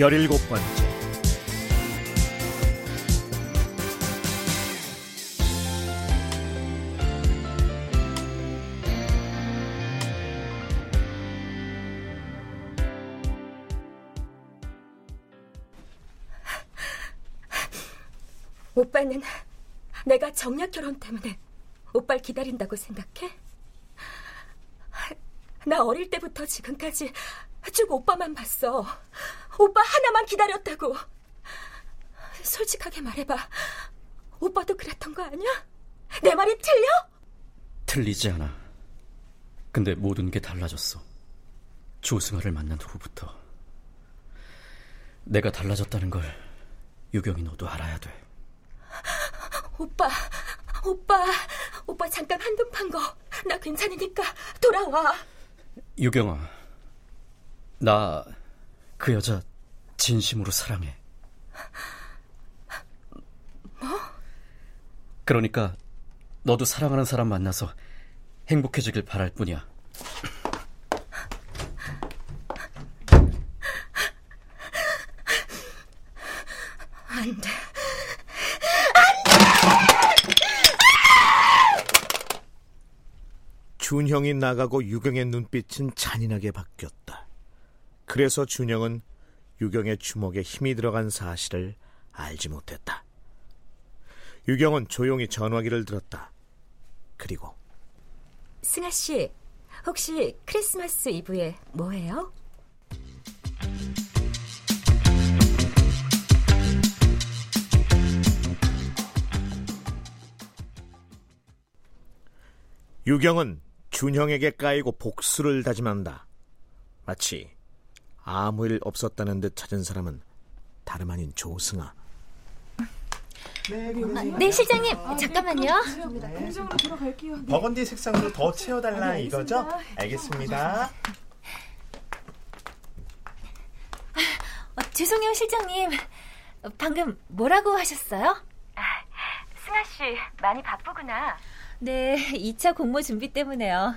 열일곱 번째 오빠는 내가 정략 결혼 때문에 오빠를 기다린다고 생각해? 나 어릴 때부터 지금까지 쭉 오빠만 봤어. 오빠 하나만 기다렸다고. 솔직하게 말해봐. 오빠도 그랬던 거 아니야? 내 말이 틀려? 틀리지 않아. 근데 모든 게 달라졌어. 조승아를 만난 후부터. 내가 달라졌다는 걸 유경이 너도 알아야 돼. 오빠, 오빠, 오빠 잠깐 한눈 판 거. 나 괜찮으니까 돌아와. 유경아, 나 그 여자 진심으로 사랑해. 뭐? 그러니까 너도 사랑하는 사람 만나서 행복해지길 바랄 뿐이야. 안 돼. 준형이 나가고 유경의 눈빛은 잔인하게 바뀌었다. 그래서 준형은 유경의 주먹에 힘이 들어간 사실을 알지 못했다. 유경은 조용히 전화기를 들었다. 그리고 승아 씨, 혹시 크리스마스 이브에 뭐 해요? 유경은 준형에게 까이고 복수를 다짐한다. 마치 아무 일 없었다는 듯 찾은 사람은 다름 아닌 조승아. 네, 실장님, 잠깐만요. 버건디 색상으로 더 채워달라 이거죠? 알겠습니다. 어, 죄송해요, 실장님. 어, 방금 뭐라고 하셨어요? 승아 씨, 많이 바쁘구나. 네, 2차 공모 준비 때문에요.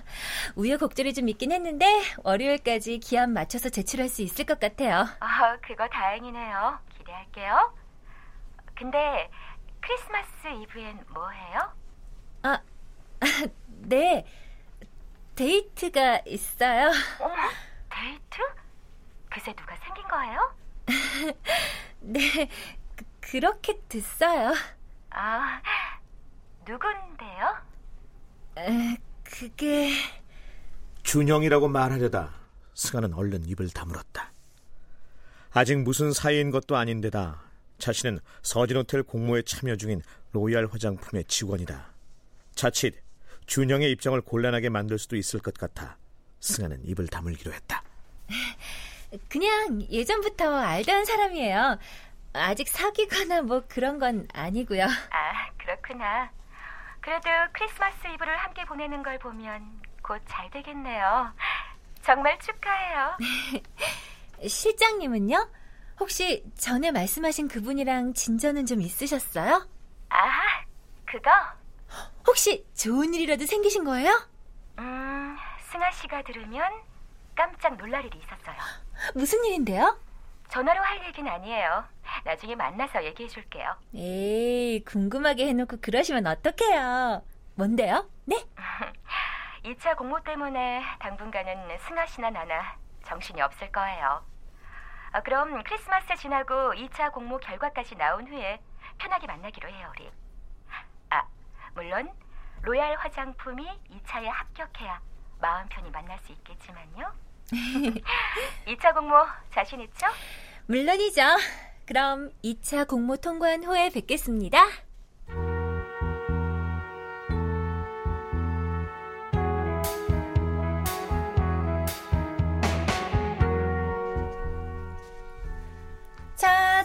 우여곡절이 좀 있긴 했는데 월요일까지 기한 맞춰서 제출할 수 있을 것 같아요. 아, 그거 다행이네요. 기대할게요. 근데 크리스마스 이브엔 뭐 해요? 아, 네. 데이트가 있어요. 어머, 데이트? 그새 누가 생긴 거예요? 네, 그, 그렇게 됐어요. 아, 누군데요? 에, 그게... 준형이라고 말하려다 승아는 얼른 입을 다물었다. 아직 무슨 사이인 것도 아닌데다 자신은 서진호텔 공모에 참여 중인 로얄 화장품의 직원이다. 자칫 준형의 입장을 곤란하게 만들 수도 있을 것 같아 승아는 입을 다물기로 했다. 그냥 예전부터 알던 사람이에요. 아직 사귀거나 뭐 그런 건 아니고요. 아, 그렇구나. 그래도 크리스마스 이브를 함께 보내는 걸 보면 곧 잘 되겠네요. 정말 축하해요. 실장님은요? 혹시 전에 말씀하신 그분이랑 진전은 좀 있으셨어요? 아, 그거? 혹시 좋은 일이라도 생기신 거예요? 음, 승아 씨가 들으면 깜짝 놀랄 일이 있었어요. 무슨 일인데요? 전화로 할 얘기는 아니에요. 나중에 만나서 얘기해 줄게요. 에이, 궁금하게 해놓고 그러시면 어떡해요. 뭔데요? 네? 2차 공모 때문에 당분간은 승아 씨나 나나 정신이 없을 거예요. 아, 그럼 크리스마스 지나고 2차 공모 결과까지 나온 후에 편하게 만나기로 해요, 우리. 아, 물론 로얄 화장품이 2차에 합격해야 마음 편히 만날 수 있겠지만요. 2차 공모 자신 있죠? 물론이죠. 그럼 2차 공모 통과한 후에 뵙겠습니다.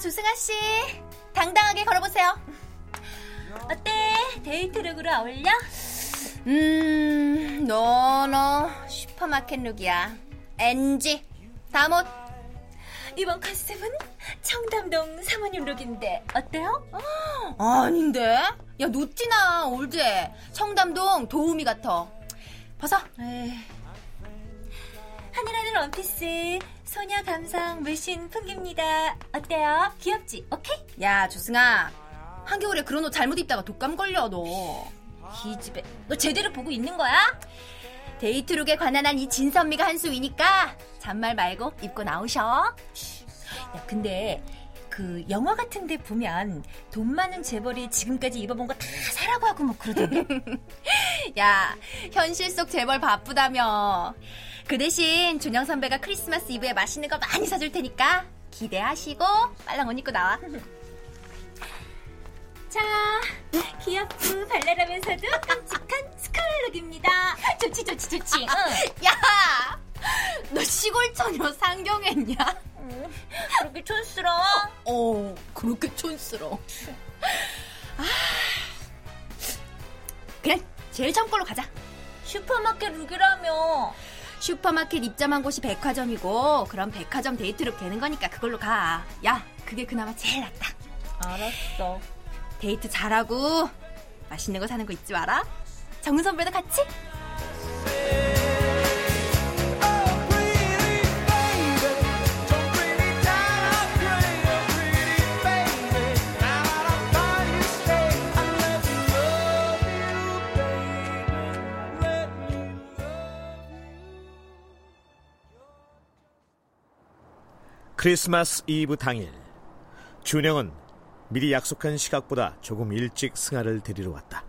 조승아 씨. 당당하게 걸어보세요. 어때? 데이트 look으로 어울려? 음, no no 슈퍼마켓 look이야. NG. 옷. 이번 concept은 청담동 사모님 look인데 어때요? 아닌데? 야, 노티나 old해. 청담동 도우미 같아. 벗어. 에이. 하늘하늘 원피스 소녀 감성 물씬 풍깁니다. 어때요? 귀엽지? 오케이? 야, 조승아. 한겨울에 그런 옷 잘못 입다가 독감 걸려, 너. 기집애. 너 제대로 보고 있는 거야? 데이트룩에 관한 한 이 진선미가 한 수이니까 잔말 말고 입고 나오셔. 야, 근데 그 영화 같은데 보면 돈 많은 재벌이 지금까지 입어본 거 다 사라고 하고 뭐 그러던데. 야, 현실 속 재벌 바쁘다며. 그 대신 준영 선배가 크리스마스 이브에 맛있는 거 많이 사줄 테니까 기대하시고 빨랑 옷 입고 나와. 자, 귀엽고 발랄하면서도 깜찍한 스컬룩입니다. 좋지, 좋지, 좋지. 응. 야, 너 시골 처녀 상경했냐? 응. 그렇게 촌스러워? 어, 그렇게 촌스러워. 아, 그래, 제일 처음 걸로 가자. 슈퍼마켓 look이라며. 슈퍼마켓 입점한 곳이 백화점이고 그럼 백화점 데이트 look 되는 거니까 그걸로 가. 야, 그게 그나마 제일 낫다. 알았어. 데이트 잘하고 맛있는 거 사는 거 잊지 마라. 정은 선배도 같이. 크리스마스 이브 당일 준영은 미리 약속한 시각보다 조금 일찍 승아를 데리러 왔다.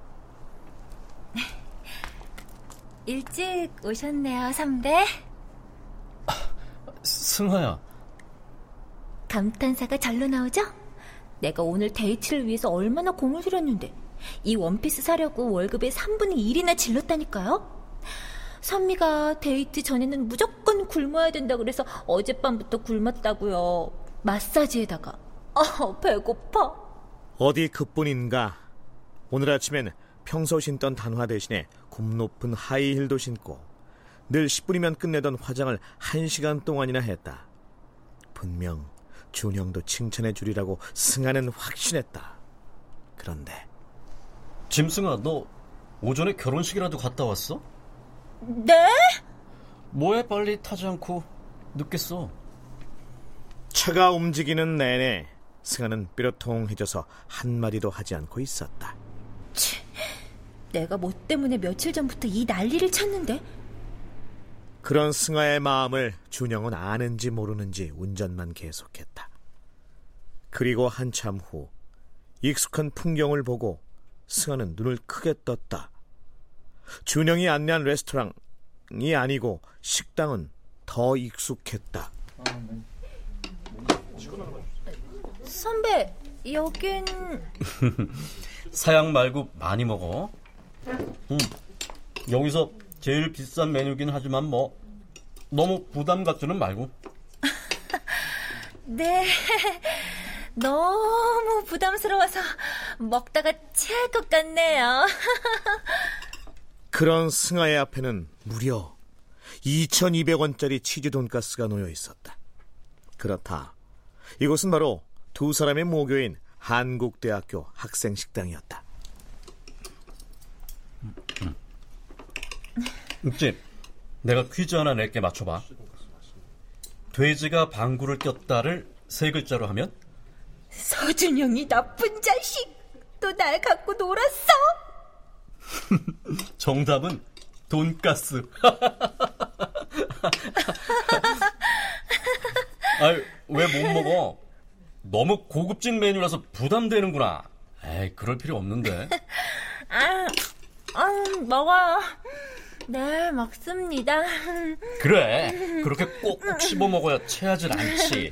일찍 오셨네요, 선배. 승아야, 감탄사가 절로 나오죠? 내가 오늘 데이트를 위해서 얼마나 공을 들였는데 이 원피스 사려고 월급의 3분의 1이나 질렀다니까요? 선미가 데이트 전에는 무조건 굶어야 된다 그래서 어젯밤부터 굶었다고요. 마사지에다가 아 배고파. 어디 그뿐인가. 오늘 아침엔 평소 신던 단화 대신에 굽 높은 하이힐도 신고 늘 10분이면 끝내던 화장을 1시간 동안이나 했다. 분명 준영도 칭찬해 주리라고 승아는 확신했다. 그런데 짐승아, 너 오전에 결혼식이라도 갔다 왔어? 네? 뭐해 빨리 타지 않고 늦겠어. 차가 움직이는 내내 승아는 뾰로통해져서 한마디도 하지 않고 있었다. 내가 뭐 때문에 며칠 전부터 이 난리를 쳤는데 그런 승아의 마음을 준영은 아는지 모르는지 운전만 계속했다. 그리고 한참 후 익숙한 풍경을 보고 승아는 눈을 크게 떴다. 준영이 안내한 레스토랑 이 아니고 식당은 더 익숙했다. 선배 여긴 사양 말고 많이 먹어. 음, 여기서 제일 비싼 메뉴긴 하지만 뭐 너무 부담 갖지는 말고. 네 너무 부담스러워서 먹다가 체할 것 같네요. 그런 승아의 앞에는 무려 2,200원짜리 치즈 돈가스가 놓여 있었다. 그렇다. 이곳은 바로 두 사람의 모교인 한국대학교 학생 식당이었다. 묵집, 내가 퀴즈 하나 낼게 맞춰봐. 돼지가 방구를 꼈다를 세 글자로 하면 서준영이 나쁜 자식 또 날 갖고 놀았어. 정답은 돈가스. 아유, 왜 못 먹어? 너무 고급진 메뉴라서 부담되는구나. 에이, 그럴 필요 없는데. 아, 아 먹어요. 네, 먹습니다. 그래, 그렇게 꼭꼭 씹어 먹어야 체하진 않지.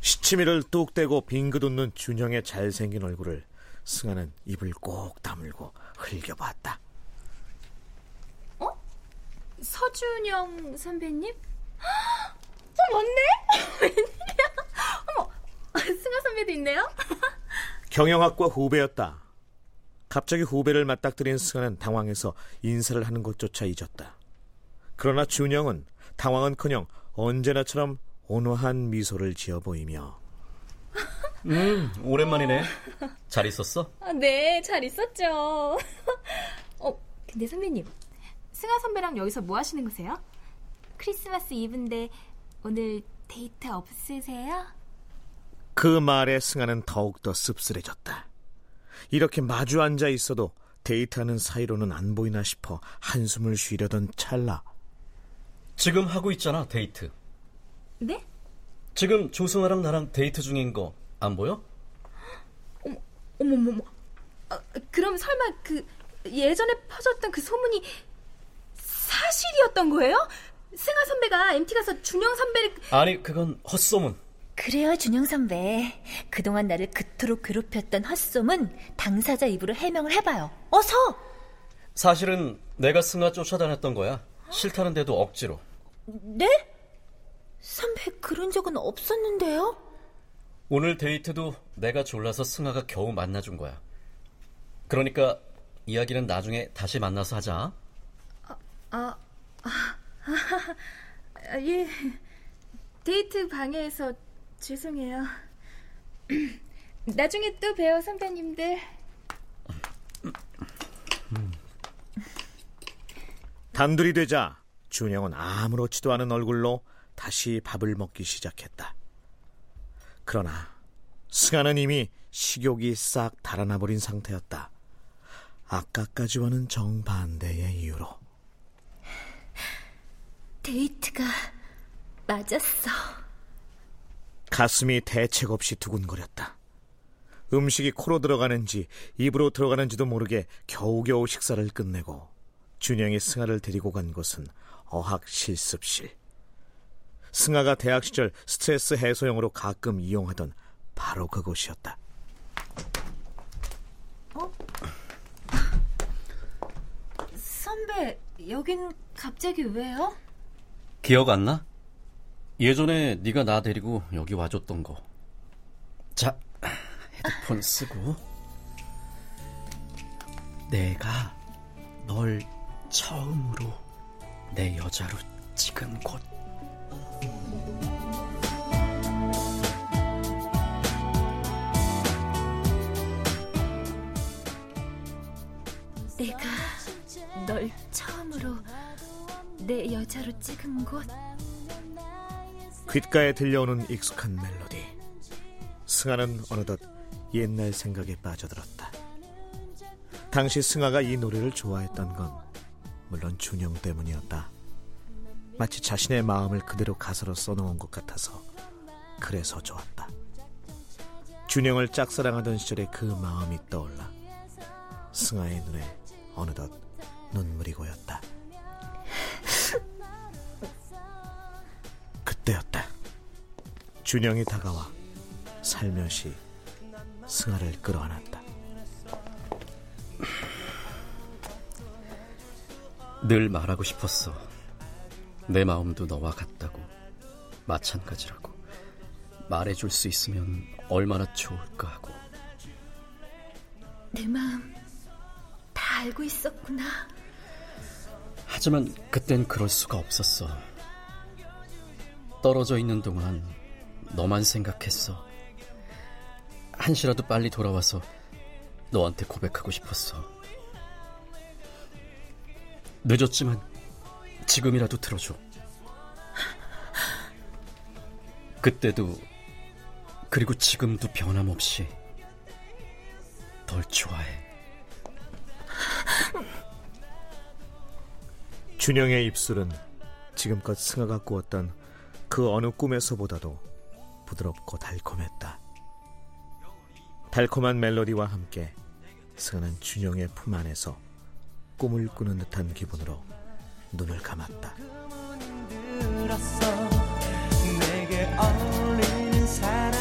시치미를 뚝 떼고 빙긋 웃는 준영의 잘생긴 얼굴을 승아는 입을 꼭 다물고 흘겨봤다. 서준영 선배님? 어, 맞네? 웬일이야? 어머, 승아 선배도 있네요. 경영학과 후배였다. 갑자기 후배를 맞닥뜨린 승아는 당황해서 인사를 하는 것조차 잊었다. 그러나 준영은 당황은커녕 언제나처럼 온화한 미소를 지어 보이며 음, 오랜만이네. 잘 있었어? 아, 네, 잘 있었죠. 어, 근데 선배님, 승아 선배랑 여기서 뭐 하시는 거세요? 크리스마스 이브인데 오늘 데이트 없으세요? 그 말에 승아는 더욱더 씁쓸해졌다. 이렇게 마주 앉아 있어도 데이트하는 사이로는 안 보이나 싶어 한숨을 쉬려던 찰나. 지금 하고 있잖아, 데이트. 네? 지금 조승아랑 나랑 데이트 중인 거 안 보여? 어머, 어머머머. 아, 그럼 설마 그 예전에 퍼졌던 그 소문이 사실이었던 거예요? 승아 선배가 MT 가서 준영 선배를 아니, 그건 헛소문. 그래요, 준영 선배. 그동안 나를 그토록 괴롭혔던 헛소문 당사자 입으로 해명을 해봐요. 어서! 사실은 내가 승아 쫓아다녔던 거야. 싫다는데도 억지로. 네? 선배 그런 적은 없었는데요? 오늘 데이트도 내가 졸라서 승아가 겨우 만나준 거야. 그러니까 이야기는 나중에 다시 만나서 하자. 아, 아, 아, 예. 데이트 방해해서 죄송해요. 나중에 또 봬요, 선배님들. 단둘이 되자 준영은 아무렇지도 않은 얼굴로 다시 밥을 먹기 시작했다. 그러나 승아는 이미 식욕이 싹 달아나 버린 상태였다. 아까까지와는 정반대의 이유로. 데이트가 맞았어. 가슴이 대책 없이 두근거렸다. 음식이 코로 들어가는지 입으로 들어가는지도 모르게 겨우겨우 식사를 끝내고 준영이 승아를 데리고 간 곳은 어학 실습실. 승아가 대학 시절 스트레스 해소용으로 가끔 이용하던 바로 그곳이었다. 어? 선배, 여긴 갑자기 왜요? 기억 안 나? 예전에 네가 나 데리고 여기 와줬던 거. 자, 헤드폰 쓰고. 내가 널 처음으로 내 여자로 찍은 곳. 내 여자로 찍은 곳. 귓가에 들려오는 익숙한 멜로디. 승아는 어느덧 옛날 생각에 빠져들었다. 당시 승아가 이 노래를 좋아했던 건 물론 준영 때문이었다. 마치 자신의 마음을 그대로 가사로 써놓은 것 같아서 그래서 좋았다. 준영을 짝사랑하던 시절의 그 마음이 떠올라 승아의 눈에 어느덧 눈물이 고였다. 준영이 다가와 살며시 승아를 끌어안았다. 늘 말하고 싶었어. 내 마음도 너와 같다고. 마찬가지라고. 말해줄 수 있으면 얼마나 좋을까 하고. 내 마음 다 알고 있었구나. 하지만 그땐 그럴 수가 없었어. 떨어져 있는 동안 너만 생각했어. 한시라도 빨리 돌아와서 너한테 고백하고 싶었어. 늦었지만 지금이라도 들어줘. 그때도 그리고 지금도 변함없이 널 좋아해. 준영의 입술은 지금껏 승아가 꾸었던 그 어느 꿈에서보다도 부드럽고 달콤했다. 달콤한 멜로디와 함께 승아는 준영의 품 안에서 꿈을 꾸는 듯한 기분으로 눈을 감았다. 내게 어울리는 사람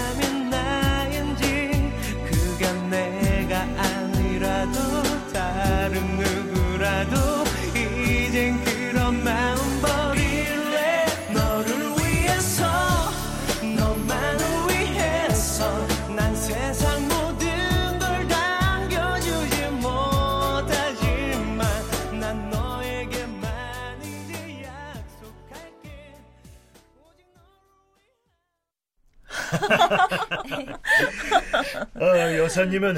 아, 여사님은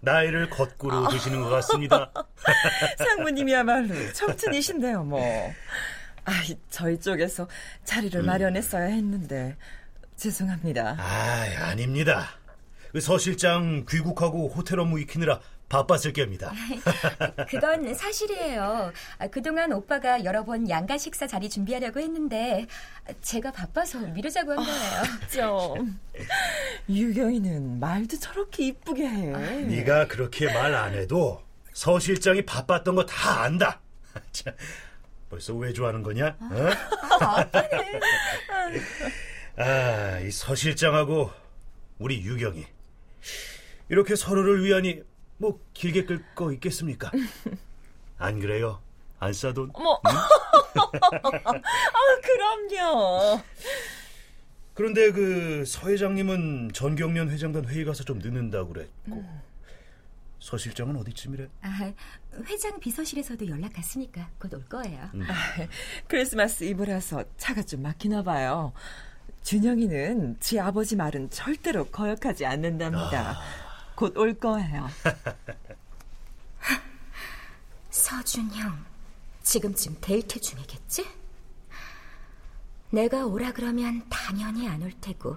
나이를 거꾸로 드시는 것 같습니다. 상무님이야말로 청춘이신데요, 뭐. 아, 저희 쪽에서 자리를 마련했어야 했는데 죄송합니다. 아, 아닙니다. 그서 실장 귀국하고 호텔 업무 익히느라 바빴을 겁니다. 그건 사실이에요. 아, 그동안 오빠가 여러 번 양가 식사 자리 준비하려고 했는데 제가 바빠서 미루자고 한 거예요. 좀 유경이는 말도 저렇게 이쁘게 해. 네가 그렇게 말 안 해도 서 실장이 바빴던 거 다 안다. 참, 벌써 왜 좋아하는 거냐? 어? 아, 이 서 실장하고 우리 유경이 이렇게 서로를 위하니 뭐 길게 끌 거 있겠습니까? 안 그래요? 안 싸돈? 어머. 아, 그럼요. 그런데 그 서 회장님은 전경련 회장단 회의 가서 좀 늦는다고 그랬고 서 실장은 어디쯤이래? 아, 회장 비서실에서도 연락 갔으니까 곧 올 거예요. 크리스마스 이브라서 차가 좀 막히나 봐요. 준영이는 지 아버지 말은 절대로 거역하지 않는답니다. 곧 올 거예요. 서준 형, 지금쯤 데이트 중이겠지? 내가 오라 그러면 당연히 안 올 테고.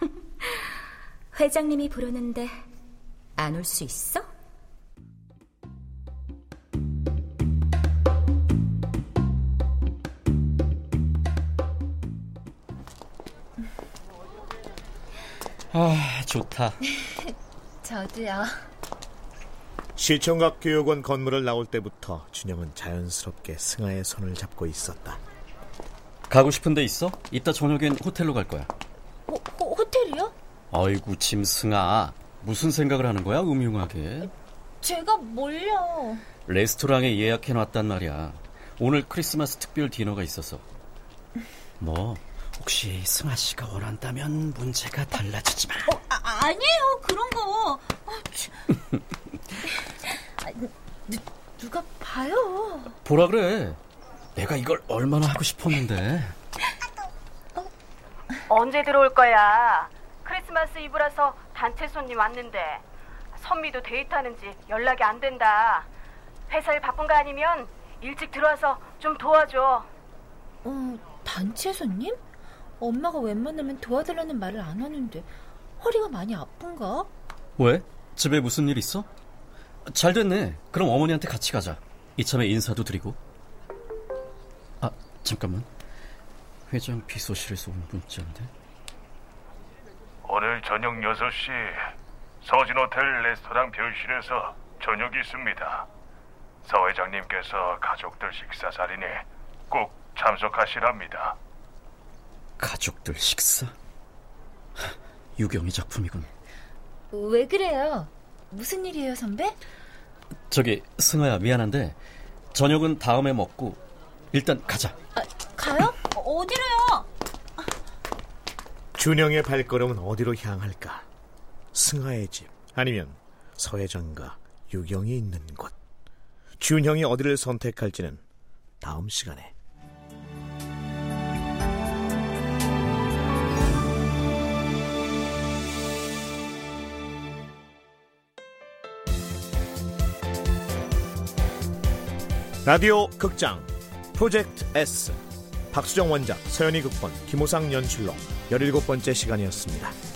회장님이 부르는데 안 올 수 있어? 아, 좋다. 저도요. 시청각 교육원 건물을 나올 때부터 준영은 자연스럽게 승아의 손을 잡고 있었다. 가고 싶은 데 있어? 이따 저녁엔 호텔로 갈 거야. 호, 호, 호텔이요? 아이고, 짐승아. 무슨 생각을 하는 거야, 음흉하게. 제가 뭘요? 레스토랑에 예약해놨단 말이야. 오늘 크리스마스 특별 디너가 있어서. 뭐, 혹시 승아 씨가 원한다면 문제가 달라지지만. 아, 아니에요. 그런 거. 아, 참. 아, 누, 누가 봐요. 보라 그래. 내가 이걸 얼마나 하고 싶었는데. 언제 들어올 거야? 크리스마스 이브라서 단체 손님 왔는데 선미도 데이트하는지 연락이 안 된다. 회사에 바쁜 거 아니면 일찍 들어와서 좀 도와줘. 어, 단체 손님? 엄마가 웬만하면 도와달라는 말을 안 하는데 허리가 많이 아픈가? 왜? 집에 무슨 일 있어? 잘 됐네. 그럼 어머니한테 같이 가자. 이참에 인사도 드리고. 아, 잠깐만. 회장 비서실에서 온 문자인데. 오늘 저녁 6시 서진 호텔 레스토랑 별실에서 저녁이 있습니다. 서 회장님께서 가족들 식사 자리니 꼭 참석하시랍니다. 가족들 식사? 하, 유경이 작품이군. 왜 그래요? 무슨 일이에요, 선배? 저기 승아야 미안한데 저녁은 다음에 먹고 일단 가자. 아, 가요? 어디로요? 준영의 발걸음은 어디로 향할까? 승하의 집 아니면 서회장과 유경이 있는 곳. 준형이 어디를 선택할지는 다음 시간에. 라디오 극장 프로젝트 S 박수정 원작 서연이 극본 김호상 연출로 17번째 시간이었습니다.